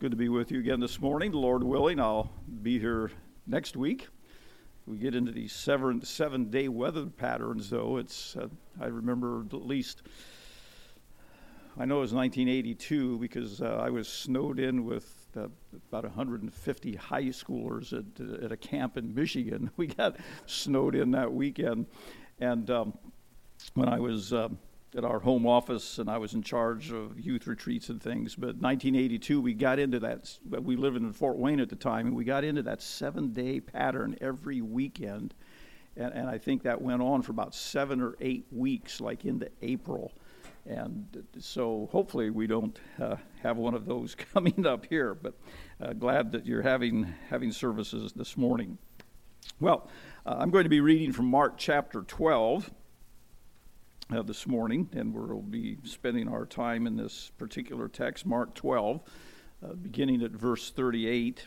good to be with you again this morning. Lord willing, I'll be here next week. We get into these seven seven day weather patterns, though. It's uh, I remember at least I know it was 1982 because uh, I was snowed in with uh, about 150 high schoolers at, at a camp in Michigan. We got snowed in that weekend, and um, when I was um, at our home office, and I was in charge of youth retreats and things. But 1982, we got into that. We lived in Fort Wayne at the time, and we got into that seven-day pattern every weekend, and, and I think that went on for about seven or eight weeks, like into April. And so, hopefully, we don't uh, have one of those coming up here. But uh, glad that you're having having services this morning. Well, uh, I'm going to be reading from Mark chapter 12 uh, this morning, and we'll be spending our time in this particular text, Mark 12, uh, beginning at verse 38,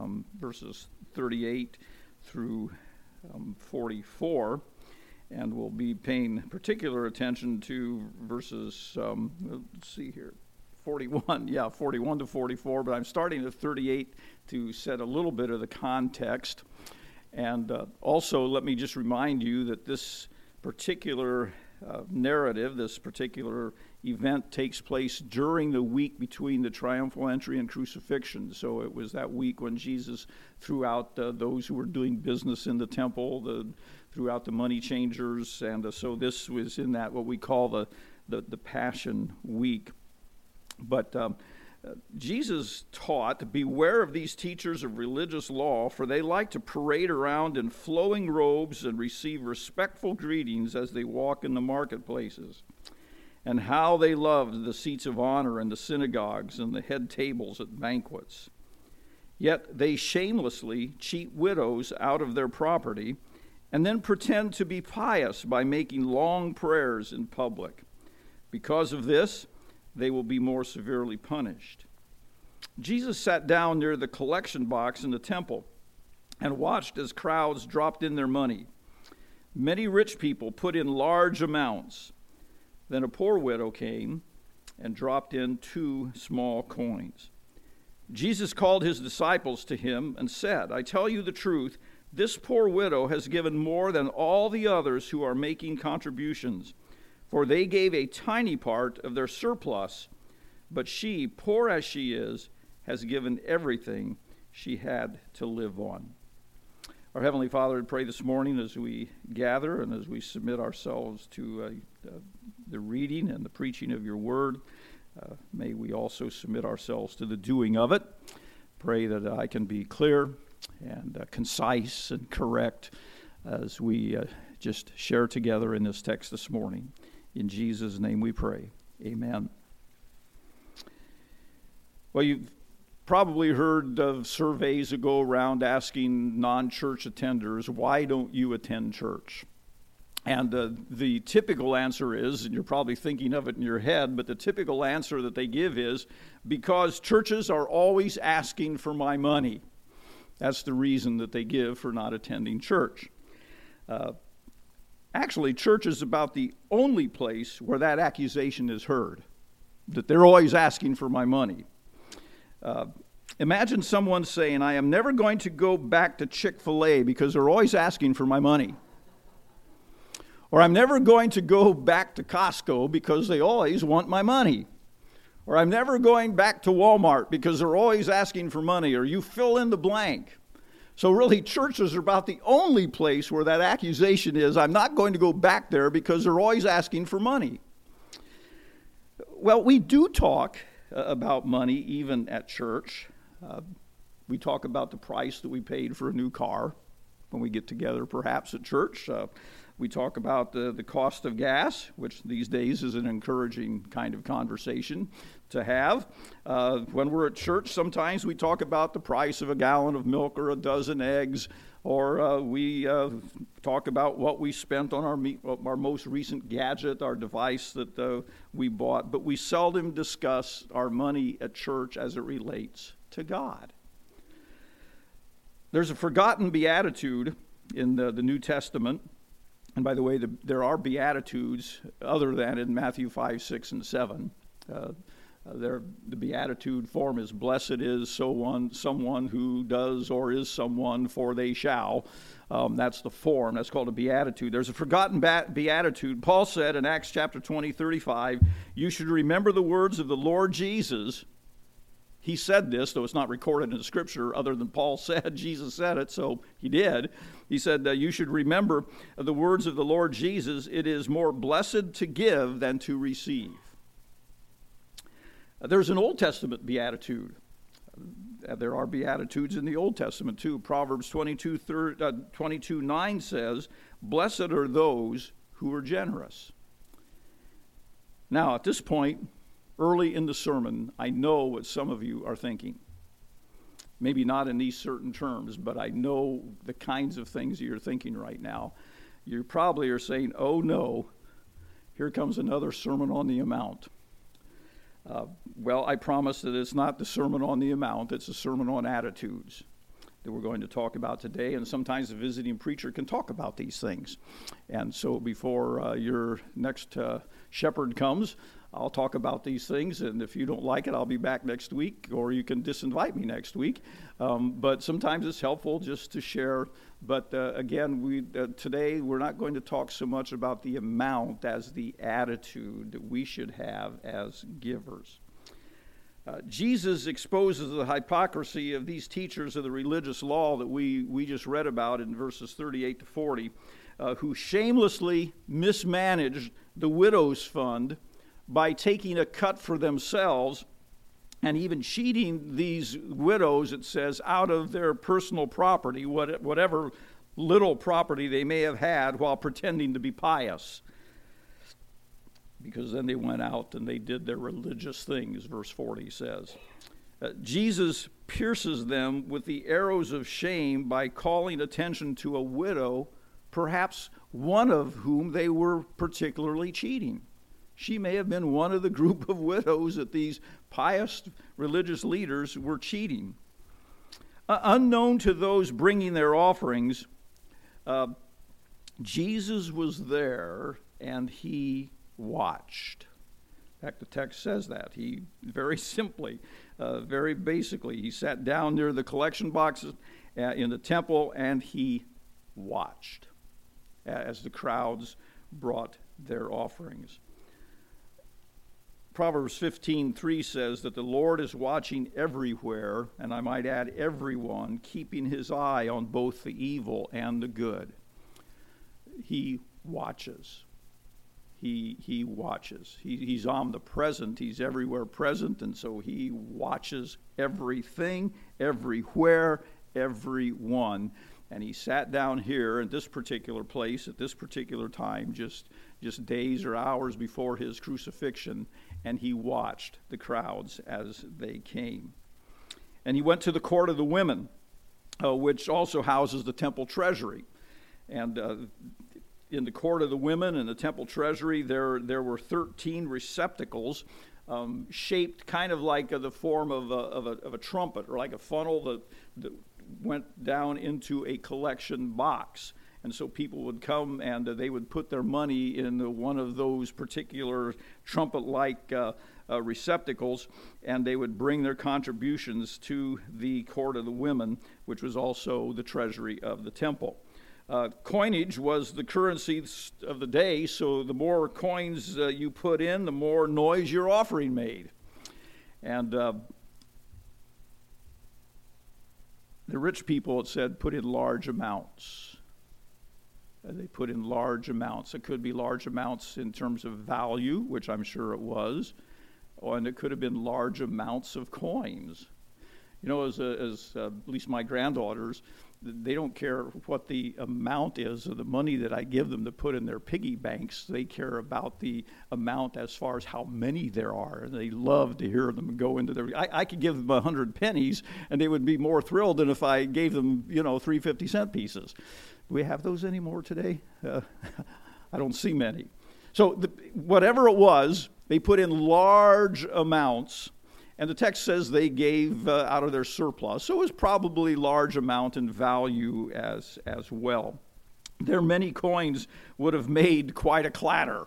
um, verses 38 through um, 44. And we'll be paying particular attention to verses, um, let's see here, 41, yeah, 41 to 44, but I'm starting at 38 to set a little bit of the context. And uh, also, let me just remind you that this particular uh, narrative, this particular event takes place during the week between the triumphal entry and crucifixion. So it was that week when Jesus threw out uh, those who were doing business in the temple, the, threw out the money changers, and uh, so this was in that what we call the, the, the Passion Week. But um, Jesus taught, Beware of these teachers of religious law, for they like to parade around in flowing robes and receive respectful greetings as they walk in the marketplaces. And how they loved the seats of honor in the synagogues and the head tables at banquets. Yet they shamelessly cheat widows out of their property and then pretend to be pious by making long prayers in public. Because of this, they will be more severely punished. Jesus sat down near the collection box in the temple and watched as crowds dropped in their money. Many rich people put in large amounts. Then a poor widow came and dropped in two small coins. Jesus called his disciples to him and said, I tell you the truth, this poor widow has given more than all the others who are making contributions for they gave a tiny part of their surplus, but she, poor as she is, has given everything she had to live on. Our Heavenly Father, we pray this morning as we gather and as we submit ourselves to uh, uh, the reading and the preaching of your word, uh, may we also submit ourselves to the doing of it. Pray that I can be clear and uh, concise and correct as we uh, just share together in this text this morning. In Jesus' name we pray. Amen. Well, you've probably heard of surveys that go around asking non church attenders, why don't you attend church? And uh, the typical answer is, and you're probably thinking of it in your head, but the typical answer that they give is because churches are always asking for my money. That's the reason that they give for not attending church. Uh, Actually, church is about the only place where that accusation is heard that they're always asking for my money. Uh, imagine someone saying, I am never going to go back to Chick fil A because they're always asking for my money. Or I'm never going to go back to Costco because they always want my money. Or I'm never going back to Walmart because they're always asking for money. Or you fill in the blank. So, really, churches are about the only place where that accusation is I'm not going to go back there because they're always asking for money. Well, we do talk uh, about money even at church. Uh, we talk about the price that we paid for a new car when we get together, perhaps at church. Uh, we talk about the, the cost of gas, which these days is an encouraging kind of conversation to have. Uh, when we're at church, sometimes we talk about the price of a gallon of milk or a dozen eggs, or uh, we uh, talk about what we spent on our, me- our most recent gadget, our device that uh, we bought, but we seldom discuss our money at church as it relates to God. There's a forgotten beatitude in the, the New Testament and by the way, the, there are Beatitudes other than in Matthew 5, 6, and 7. Uh, Uh, there, the beatitude form is blessed is so one, someone who does or is someone, for they shall. Um, that's the form. That's called a beatitude. There's a forgotten beatitude. Paul said in Acts chapter 20, 35, You should remember the words of the Lord Jesus. He said this, though it's not recorded in scripture, other than Paul said, Jesus said it, so he did. He said, uh, You should remember the words of the Lord Jesus. It is more blessed to give than to receive. There's an Old Testament beatitude. Uh, there are beatitudes in the Old Testament too. Proverbs 22, uh, 22 9 says, Blessed are those who are generous. Now, at this point, early in the sermon, I know what some of you are thinking. Maybe not in these certain terms, but I know the kinds of things you're thinking right now. You probably are saying, Oh no, here comes another sermon on the amount. Uh, well, I promise that it's not the sermon on the amount, it's a sermon on attitudes that we're going to talk about today. And sometimes a visiting preacher can talk about these things. And so before uh, your next uh, shepherd comes, I'll talk about these things, and if you don't like it, I'll be back next week, or you can disinvite me next week. Um, but sometimes it's helpful just to share. But uh, again, we uh, today we're not going to talk so much about the amount as the attitude that we should have as givers. Uh, Jesus exposes the hypocrisy of these teachers of the religious law that we, we just read about in verses 38 to 40, uh, who shamelessly mismanaged the widow's fund by taking a cut for themselves and even cheating these widows, it says, out of their personal property, whatever little property they may have had, while pretending to be pious. Because then they went out and they did their religious things, verse 40 says. Uh, Jesus pierces them with the arrows of shame by calling attention to a widow, perhaps one of whom they were particularly cheating. She may have been one of the group of widows that these pious religious leaders were cheating. Uh, unknown to those bringing their offerings, uh, Jesus was there and he watched. In fact, the text says that. He very simply, uh, very basically, he sat down near the collection boxes uh, in the temple and he watched as the crowds brought their offerings. Proverbs 15:3 says that the Lord is watching everywhere, and I might add everyone, keeping his eye on both the evil and the good. He watches. He, he watches. He, he's omnipresent. He's everywhere present, and so he watches everything, everywhere, everyone. And he sat down here at this particular place at this particular time, just, just days or hours before his crucifixion, and he watched the crowds as they came. And he went to the court of the women, uh, which also houses the temple treasury. And uh, in the court of the women and the temple treasury, there, there were 13 receptacles um, shaped kind of like the form of a, of, a, of a, trumpet or like a funnel that, that went down into a collection box. And so people would come and uh, they would put their money in uh, one of those particular trumpet like uh, uh, receptacles, and they would bring their contributions to the court of the women, which was also the treasury of the temple. Uh, coinage was the currency of the day, so the more coins uh, you put in, the more noise your offering made. And the rich people, it said, put in large amounts. Uh, they put in large amounts. It could be large amounts in terms of value, which I'm sure it was, and it could have been large amounts of coins. You know, as, as uh, at least my granddaughters, they don't care what the amount is of the money that I give them to put in their piggy banks. They care about the amount as far as how many there are. And they love to hear them go into their. I, I could give them a hundred pennies, and they would be more thrilled than if I gave them, you know, three fifty cent pieces. Do we have those anymore today? Uh, I don't see many. So, the, whatever it was, they put in large amounts, and the text says they gave uh, out of their surplus. So, it was probably large amount in value as, as well. Their many coins would have made quite a clatter.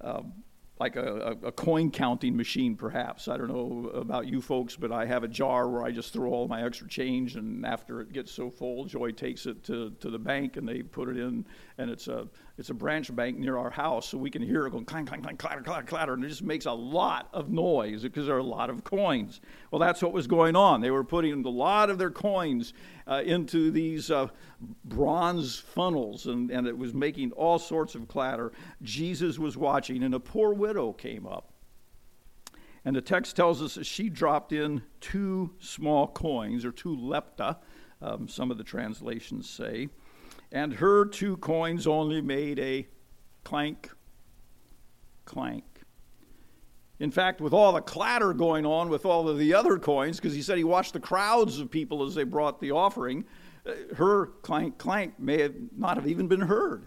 Um, like a, a, coin counting machine, perhaps. I don't know about you folks, but I have a jar where I just throw all my extra change, and after it gets so full, Joy takes it to, to the bank and they put it in, and it's a it's a branch bank near our house, so we can hear it going clang, clang, clang, clatter, clatter, clatter, and it just makes a lot of noise because there are a lot of coins. Well, that's what was going on. They were putting a lot of their coins uh, into these uh, bronze funnels, and, and it was making all sorts of clatter. Jesus was watching, and a poor widow came up. And the text tells us that she dropped in two small coins, or two lepta, um, some of the translations say and her two coins only made a clank, clank. In fact, with all the clatter going on with all of the other coins, because he said he watched the crowds of people as they brought the offering, uh, her clank, clank may have not have even been heard.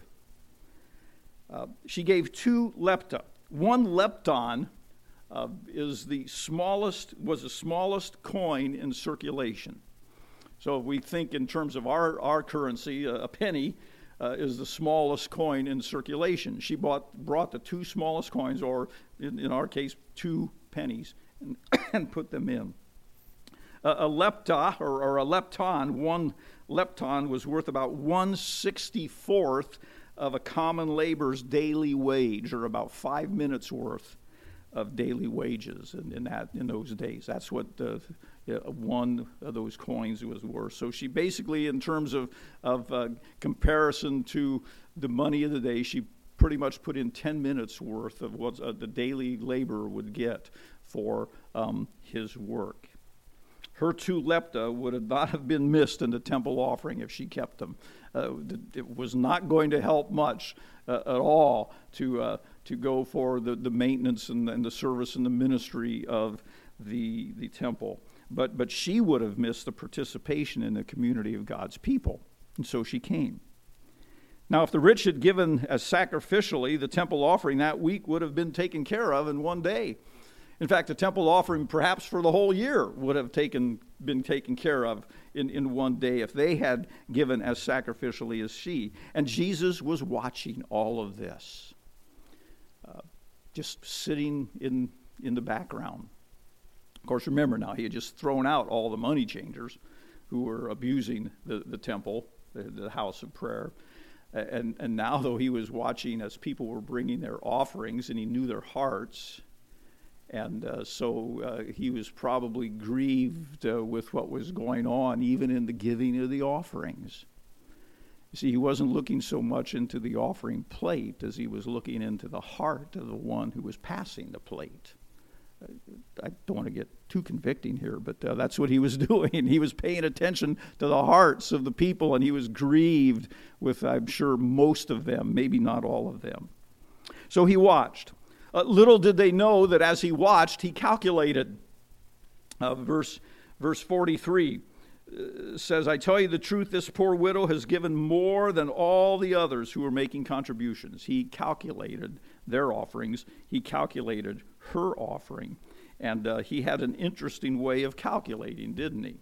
Uh, she gave two lepta. One lepton uh, is the smallest, was the smallest coin in circulation. So if we think in terms of our, our currency, a penny uh, is the smallest coin in circulation. She bought, brought the two smallest coins, or in, in our case, two pennies, and, and put them in. a lepta, or, or, a lepton, one lepton was worth about 1 64th of a common laborer's daily wage, or about five minutes worth of daily wages in, in, that, in those days. That's what the one of those coins was worth. So she basically, in terms of, of uh, comparison to the money of the day, she pretty much put in 10 minutes worth of what uh, the daily laborer would get for um, his work. Her two lepta would have not have been missed in the temple offering if she kept them. Uh, it was not going to help much uh, at all to, uh, to go for the, the maintenance and, and the service and the ministry of the, the temple but, but she would have missed the participation in the community of God's people. And so she came. Now, if the rich had given as sacrificially, the temple offering that week would have been taken care of in one day. In fact, the temple offering, perhaps for the whole year, would have taken, been taken care of in, in one day if they had given as sacrificially as she. And Jesus was watching all of this, uh, just sitting in, in the background. Of course, remember now, he had just thrown out all the money changers who were abusing the, the temple, the, the house of prayer. And, and now, though, he was watching as people were bringing their offerings and he knew their hearts. And uh, so uh, he was probably grieved uh, with what was going on, even in the giving of the offerings. You see, he wasn't looking so much into the offering plate as he was looking into the heart of the one who was passing the plate. I don't want to get too convicting here, but uh, that's what he was doing. He was paying attention to the hearts of the people, and he was grieved with, I'm sure, most of them, maybe not all of them. So he watched. Uh, little did they know that as he watched, he calculated. Uh, verse, verse 43 uh, says, I tell you the truth, this poor widow has given more than all the others who were making contributions. He calculated their offerings, he calculated her offering. And uh, he had an interesting way of calculating, didn't he?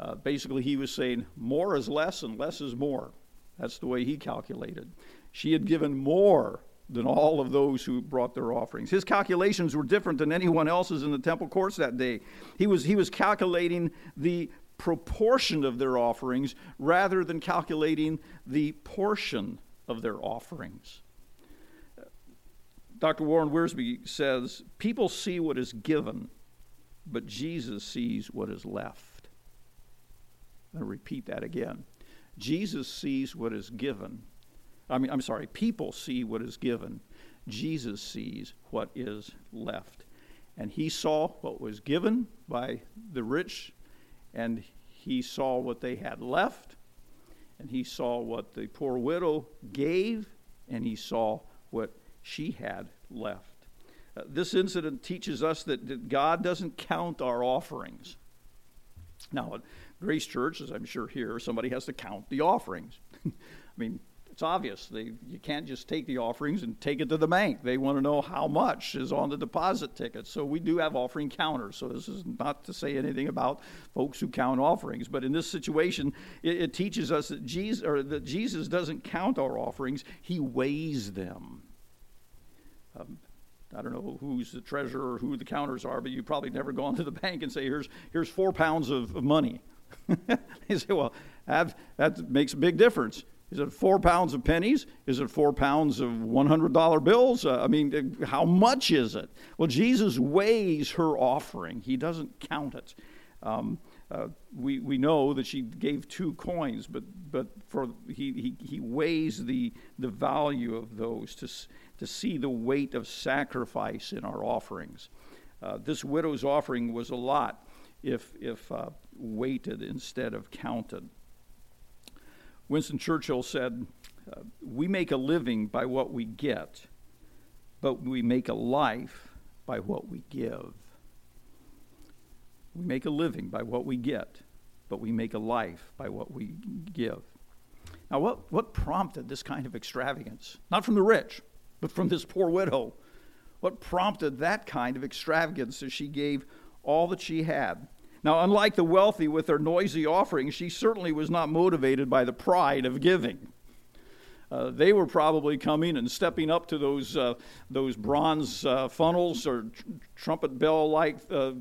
Uh, basically, he was saying more is less and less is more. That's the way he calculated. She had given more than all of those who brought their offerings. His calculations were different than anyone else's in the temple courts that day. He was, he was calculating the proportion of their offerings rather than calculating the portion of their offerings. Dr. Warren Wiersbe says people see what is given, but Jesus sees what is left. I'm going to repeat that again. Jesus sees what is given. I mean, I'm sorry, people see what is given. Jesus sees what is left. And he saw what was given by the rich, and he saw what they had left, and he saw what the poor widow gave, and he saw what she had left. Uh, this incident teaches us that, that God doesn't count our offerings. Now, at Grace Church, as I'm sure here, somebody has to count the offerings. I mean, it's obvious. They, you can't just take the offerings and take it to the bank. They want to know how much is on the deposit ticket. So we do have offering counters. So this is not to say anything about folks who count offerings, but in this situation, it, it teaches us that Jesus, that Jesus doesn't count our offerings; He weighs them. Um, I don't know who's the treasurer or who the counters are, but you've probably never gone to the bank and say, here's, here's four pounds of, of money. you say, well, that, makes a big difference. Is it four pounds of pennies? Is it four pounds of $100 bills? Uh, I mean, how much is it? Well, Jesus weighs her offering, he doesn't count it. Um, uh, we, we know that she gave two coins, but, but for, he, he, he weighs the, the value of those to, to see the weight of sacrifice in our offerings. Uh, this widow's offering was a lot if, if uh, weighted instead of counted. Winston Churchill said, uh, We make a living by what we get, but we make a life by what we give. We make a living by what we get, but we make a life by what we give. Now, what, what prompted this kind of extravagance? Not from the rich, but from this poor widow. What prompted that kind of extravagance as she gave all that she had? Now, unlike the wealthy with their noisy offerings, she certainly was not motivated by the pride of giving. Uh, they were probably coming and stepping up to those, uh, those bronze uh, funnels or tr- trumpet bell like uh,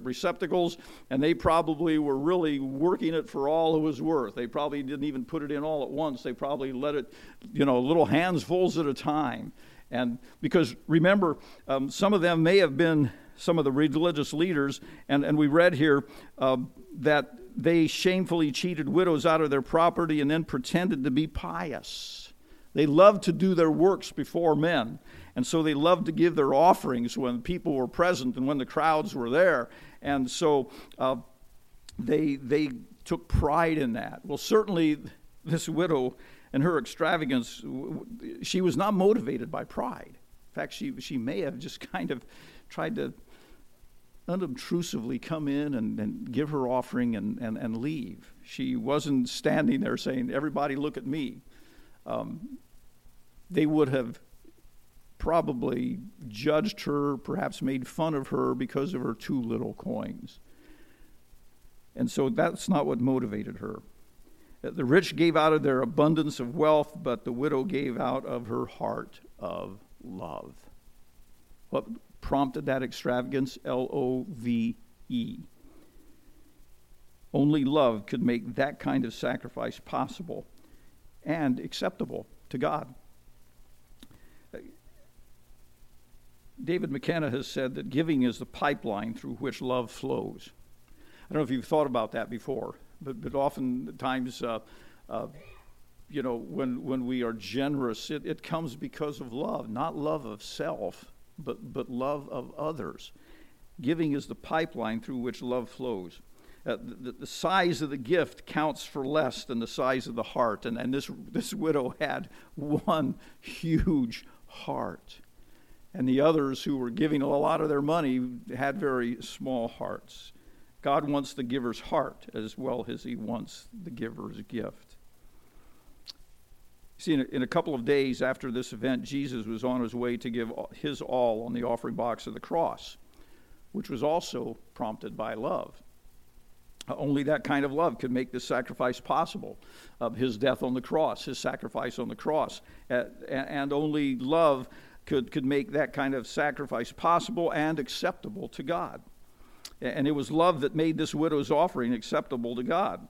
receptacles, and they probably were really working it for all it was worth. They probably didn't even put it in all at once, they probably let it, you know, little handsfuls at a time. And because remember, um, some of them may have been some of the religious leaders, and, and we read here uh, that they shamefully cheated widows out of their property and then pretended to be pious. They loved to do their works before men, and so they loved to give their offerings when people were present and when the crowds were there. And so uh, they, they took pride in that. Well, certainly, this widow and her extravagance, she was not motivated by pride. In fact, she, she may have just kind of tried to unobtrusively come in and, and give her offering and, and, and leave. She wasn't standing there saying, Everybody look at me. Um, they would have probably judged her, perhaps made fun of her because of her two little coins. And so that's not what motivated her. The rich gave out of their abundance of wealth, but the widow gave out of her heart of love. What prompted that extravagance? L O V E. Only love could make that kind of sacrifice possible and acceptable to God. David McKenna has said that giving is the pipeline through which love flows. I don't know if you've thought about that before, but, but oftentimes, uh, uh, you know, when, when we are generous, it, it comes because of love, not love of self but, but love of others. Giving is the pipeline through which love flows. Uh, the, the, size of the gift counts for less than the size of the heart. And, and this, this widow had one huge heart. And the others who were giving a lot of their money had very small hearts. God wants the giver's heart as well as he wants the giver's gift. See, in a, in a, couple of days after this event, Jesus was on his way to give his all on the offering box of the cross, which was also prompted by love. Uh, only that kind of love could make this sacrifice possible of his death on the cross, his sacrifice on the cross. And only love could, could make that kind of sacrifice possible and acceptable to God. And it was love that made this widow's offering acceptable to God.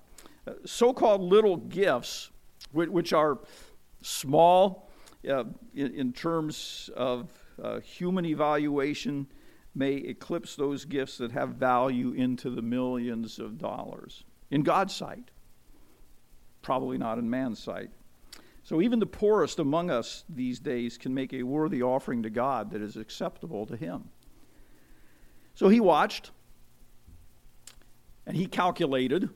Uh, so called little gifts, which are small uh, in, in, terms of uh, human evaluation may eclipse those gifts that have value into the millions of dollars. In God's sight, probably not in man's sight. So even the poorest among us these days can make a worthy offering to God that is acceptable to Him. So he watched and he calculated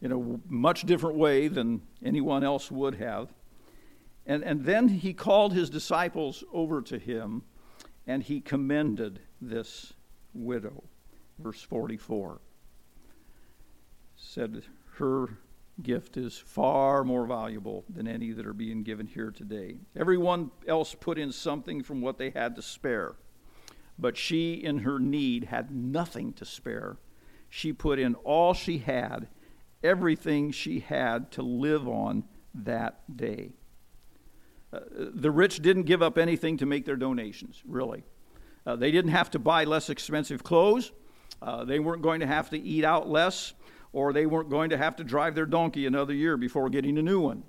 in a much different way than anyone else would have. And, and then he called his disciples over to him and he commended this widow. Verse 44 said, Her gift is far more valuable than any that are being given here today. Everyone else put in something from what they had to spare, but she, in her need, had nothing to spare. She put in all she had, everything she had to live on that day. Uh, the rich didn't give up anything to make their donations, really. Uh, they didn't have to buy less expensive clothes. Uh, they weren't going to have to eat out less, or they weren't going to have to drive their donkey another year before getting a new one.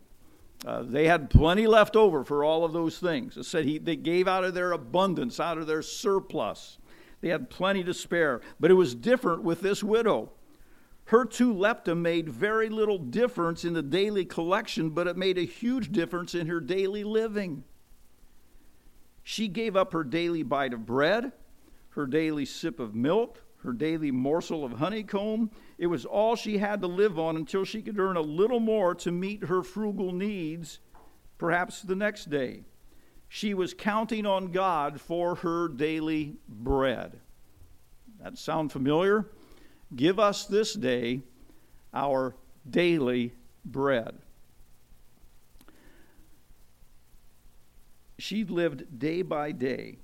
Uh, they had plenty left over for all of those things. It said he, they gave out of their abundance, out of their surplus. They had plenty to spare. But it was different with this widow. Her two lepta made very little difference in the daily collection, but it made a huge difference in her daily living. She gave up her daily bite of bread, her daily sip of milk, her daily morsel of honeycomb. It was all she had to live on until she could earn a little more to meet her frugal needs, perhaps the next day. She was counting on God for her daily bread. That sound familiar? Give us this day our daily bread. She lived day by day,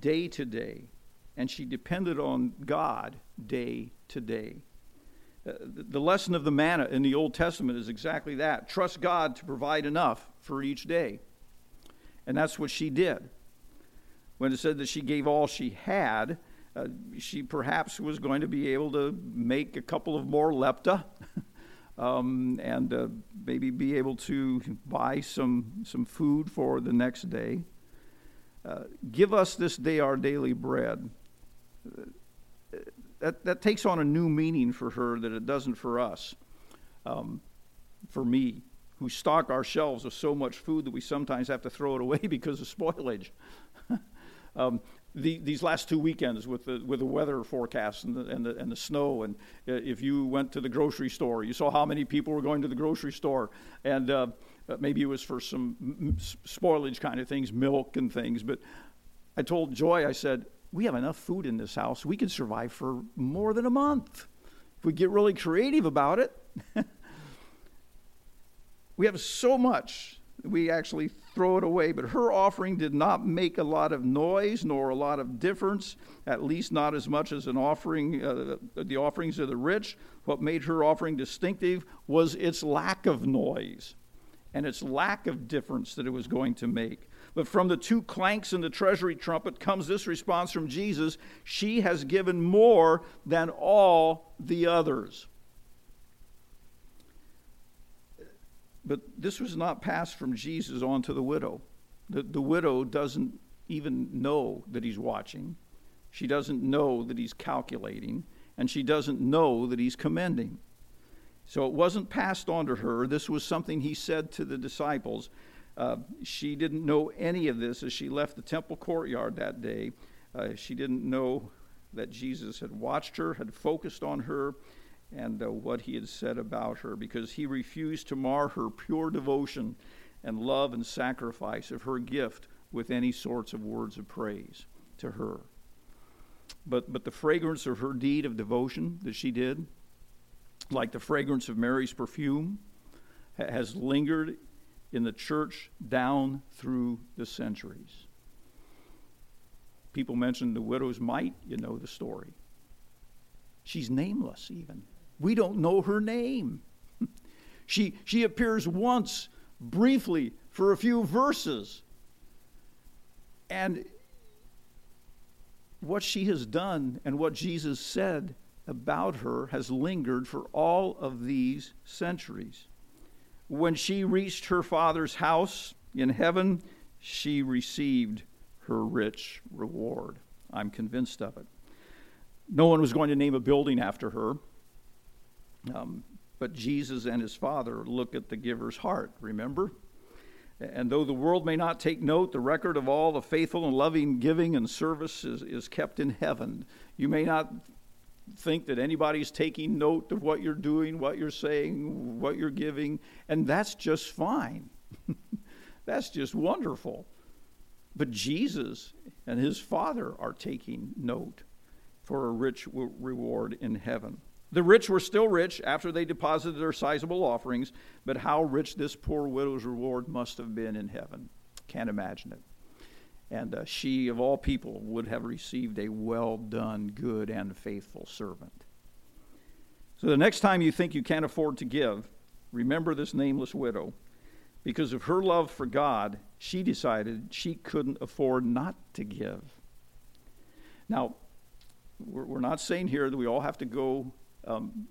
day to day, and she depended on God day to day. Uh, the lesson of the manna in the Old Testament is exactly that trust God to provide enough for each day. And that's what she did. When it said that she gave all she had, uh, she perhaps was going to be able to make a couple of more lepta um, and uh, maybe be able to buy some, some food for the next day. Uh, give us this day our daily bread that, that takes on a new meaning for her that it doesn't for us. Um, for me, who stock our shelves with so much food that we sometimes have to throw it away because of spoilage. um, the, these last two weekends with the, with the weather forecast and the, and, the, and the snow, and uh, if you went to the grocery store, you saw how many people were going to the grocery store, and uh, maybe it was for some spoilage kind of things, milk and things. But I told Joy, I said, we have enough food in this house. We can survive for more than a month if we get really creative about it. we have so much we actually throw it away. But her offering did not make a lot of noise nor a lot of difference, at least not as much as an offering, uh, the offerings of the rich. What made her offering distinctive was its lack of noise and its lack of difference that it was going to make. But from the two clanks in the treasury trumpet comes this response from Jesus She has given more than all the others. But this was not passed from Jesus on to the widow. The, the widow doesn't even know that he's watching. She doesn't know that he's calculating, and she doesn't know that he's commending. So it wasn't passed on to her. This was something he said to the disciples. Uh, she didn't know any of this as she left the temple courtyard that day. Uh, she didn't know that Jesus had watched her, had focused on her, and uh, what he had said about her, because he refused to mar her pure devotion and love and sacrifice of her gift with any sorts of words of praise to her. But, but the fragrance of her deed of devotion that she did, like the fragrance of Mary's perfume, has lingered in the church down through the centuries. People mention the widow's mite, you know the story. She's nameless, even. We don't know her name. she, she appears once, briefly, for a few verses. And what she has done and what Jesus said about her has lingered for all of these centuries when she reached her father's house in heaven, she received her rich reward. I'm convinced of it. No one was going to name a building after her, um, but Jesus and his Father look at the giver's heart, remember? And though the world may not take note, the record of all the faithful and loving giving and service is, is kept in heaven. You may not think that anybody's taking note of what you're doing, what you're saying, what you're giving, and that's just fine. that's just wonderful. But Jesus and his Father are taking note for a rich reward in heaven. The rich were still rich after they deposited their sizable offerings, but how rich this poor widow's reward must have been in heaven. Can't imagine it. And uh, she, of all people, would have received a well done, good, and faithful servant. So the next time you think you can't afford to give, remember this nameless widow. because of her love for God, she decided she couldn't afford not to give. Now, we're, not saying here that we all have to go um,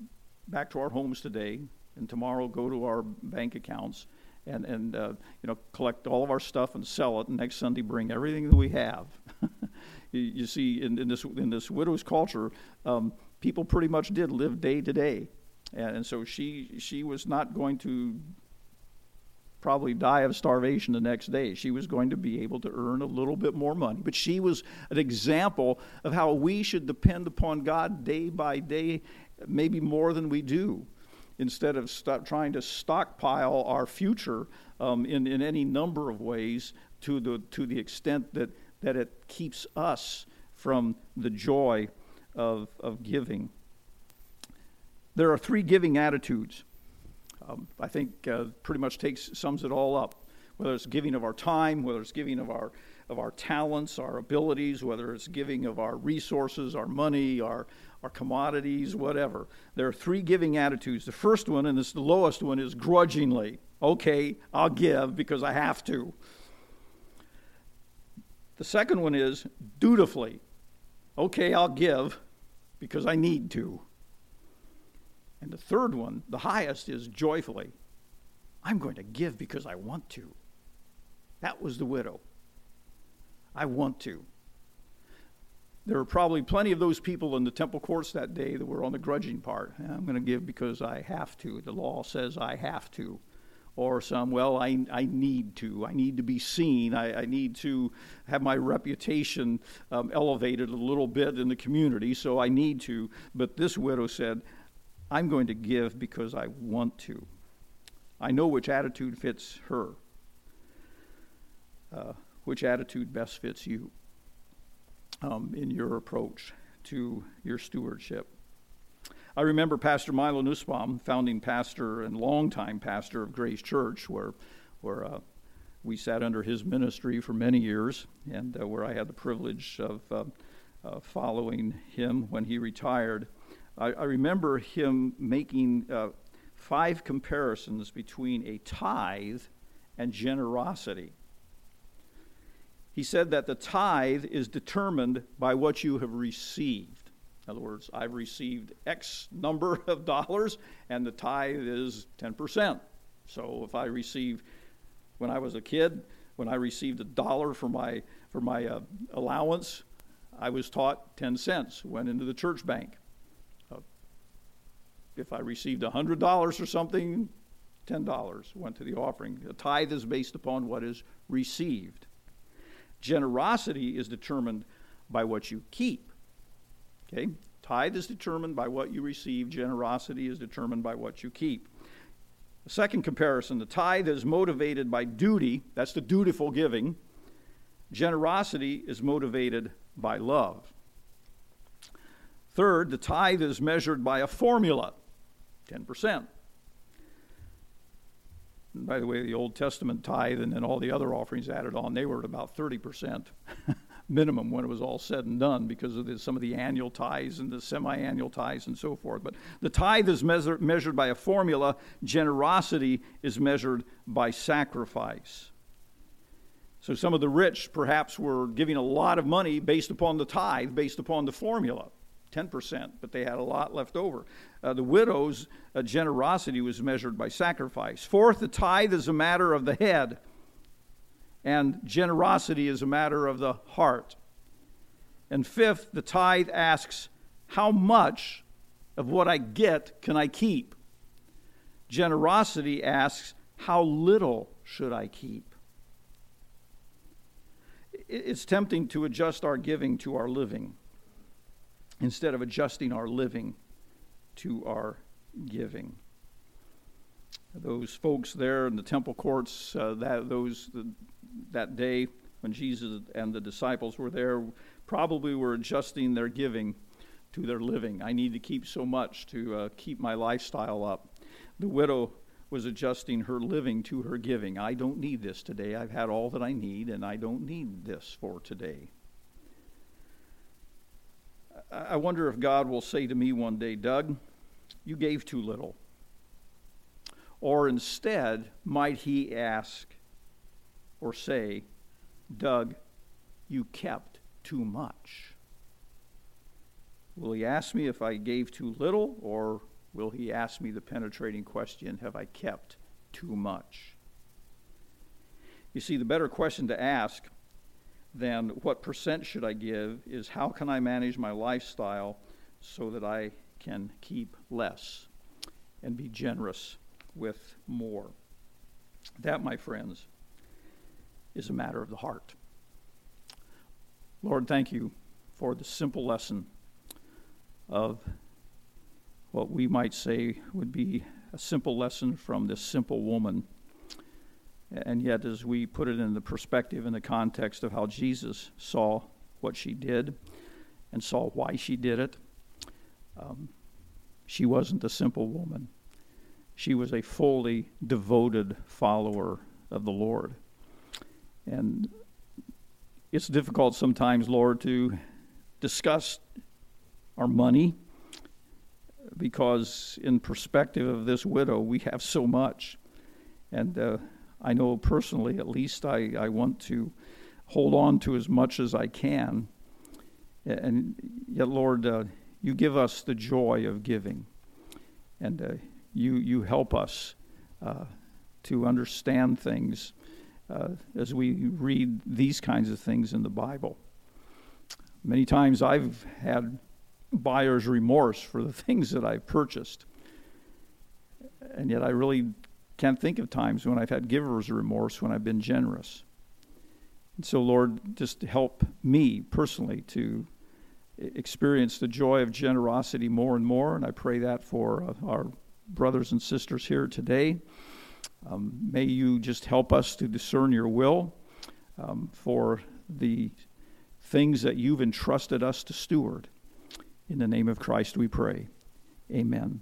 back to our homes today and tomorrow go to our bank accounts and, and uh, you know, collect all of our stuff and sell it, and next Sunday bring everything that we have. you, you, see, in, in, this, in this widow's culture, um, people pretty much did live day to day. And, and so she, she was not going to probably die of starvation the next day. She was going to be able to earn a little bit more money. But she was an example of how we should depend upon God day by day, maybe more than we do instead of st- trying to stockpile our future um, in, in any number of ways to the, to the extent that, that it keeps us from the joy of, of giving. There are three giving attitudes. Um, I think uh, pretty much takes sums it all up. Whether it's giving of our time, whether it's giving of our of our talents, our abilities, whether it's giving of our resources, our money, our our commodities, whatever. There are three giving attitudes. The first one, and it's the lowest one, is grudgingly. Okay, I'll give because I have to. The second one is dutifully. Okay, I'll give because I need to. And the third one, the highest, is joyfully. I'm going to give because I want to. That was the widow. I want to. There were probably plenty of those people in the temple courts that day that were on the grudging part. I'm going to give because I have to. The law says I have to. Or some, well, I, I need to. I need to be seen. I, I need to have my reputation um, elevated a little bit in the community, so I need to. But this widow said, I'm going to give because I want to. I know which attitude fits her. Uh, which attitude best fits you? Um, in your approach to your stewardship. I remember Pastor Milo Nussbaum, founding pastor and longtime pastor of Grace Church, where, where uh, we sat under his ministry for many years, and uh, where I had the privilege of uh, uh following him when he retired. I, I remember him making uh, five comparisons between a tithe and generosity. He said that the tithe is determined by what you have received. In other words, I've received X number of dollars, and the tithe is 10%. So if I receive, when I was a kid, when I received a dollar for my, for my uh, allowance, I was taught 10 cents went into the church bank. Uh, if I received $100 or something, $10 went to the offering. The tithe is based upon what is received. Generosity is determined by what you keep. Okay? Tithe is determined by what you receive, generosity is determined by what you keep. The second comparison the tithe is motivated by duty, that's the dutiful giving. Generosity is motivated by love. Third, the tithe is measured by a formula 10% by the way, the Old Testament tithe and then all the other offerings added on, they were at about 30% minimum when it was all said and done because of the, some of the annual tithes and the semi annual tithes and so forth. But the tithe is measure, measured by a formula, generosity is measured by sacrifice. So some of the rich perhaps were giving a lot of money based upon the tithe, based upon the formula. 10%, but they had a lot left over. Uh, the widow's uh, generosity was measured by sacrifice. Fourth, the tithe is a matter of the head, and generosity is a matter of the heart. And fifth, the tithe asks, How much of what I get can I keep? Generosity asks, How little should I keep? It's tempting to adjust our giving to our living instead of adjusting our living to our giving. Those folks there in the temple courts, uh, that, those, the, that day when Jesus and the disciples were there, probably were adjusting their giving to their living. I need to keep so much to uh, keep my lifestyle up. The widow was adjusting her living to her giving. I don't need this today. I've had all that I need, and I don't need this for today. I wonder if God will say to me one day, Doug, you gave too little. Or instead, might he ask or say, Doug, you kept too much? Will he ask me if I gave too little, or will he ask me the penetrating question, Have I kept too much? You see, the better question to ask than what percent should I give is how can I manage my lifestyle so that I can keep less and be generous with more. That, my friends, is a matter of the heart. Lord, thank you for the simple lesson of what we might say would be a simple lesson from this simple woman. And yet, as we put it in the perspective, in the context of how Jesus saw what she did and saw why she did it, um, she wasn't a simple woman. She was a fully devoted follower of the Lord. And it's difficult sometimes, Lord, to discuss our money because, in perspective of this widow, we have so much. And uh, I know personally, at least, I, I want to hold on to as much as I can. And yet, Lord, uh, you give us the joy of giving. And uh, you, you help us uh, to understand things uh, as we read these kinds of things in the Bible. Many times I've had buyer's remorse for the things that I've purchased. And yet I really can't think of times when I've had giver's remorse when I've been generous. And so, Lord, just help me personally to experience the joy of generosity more and more. And I pray that for uh, our brothers and sisters here today. Um, may you just help us to discern your will um, for the things that you've entrusted us to steward. In the name of Christ we pray. Amen.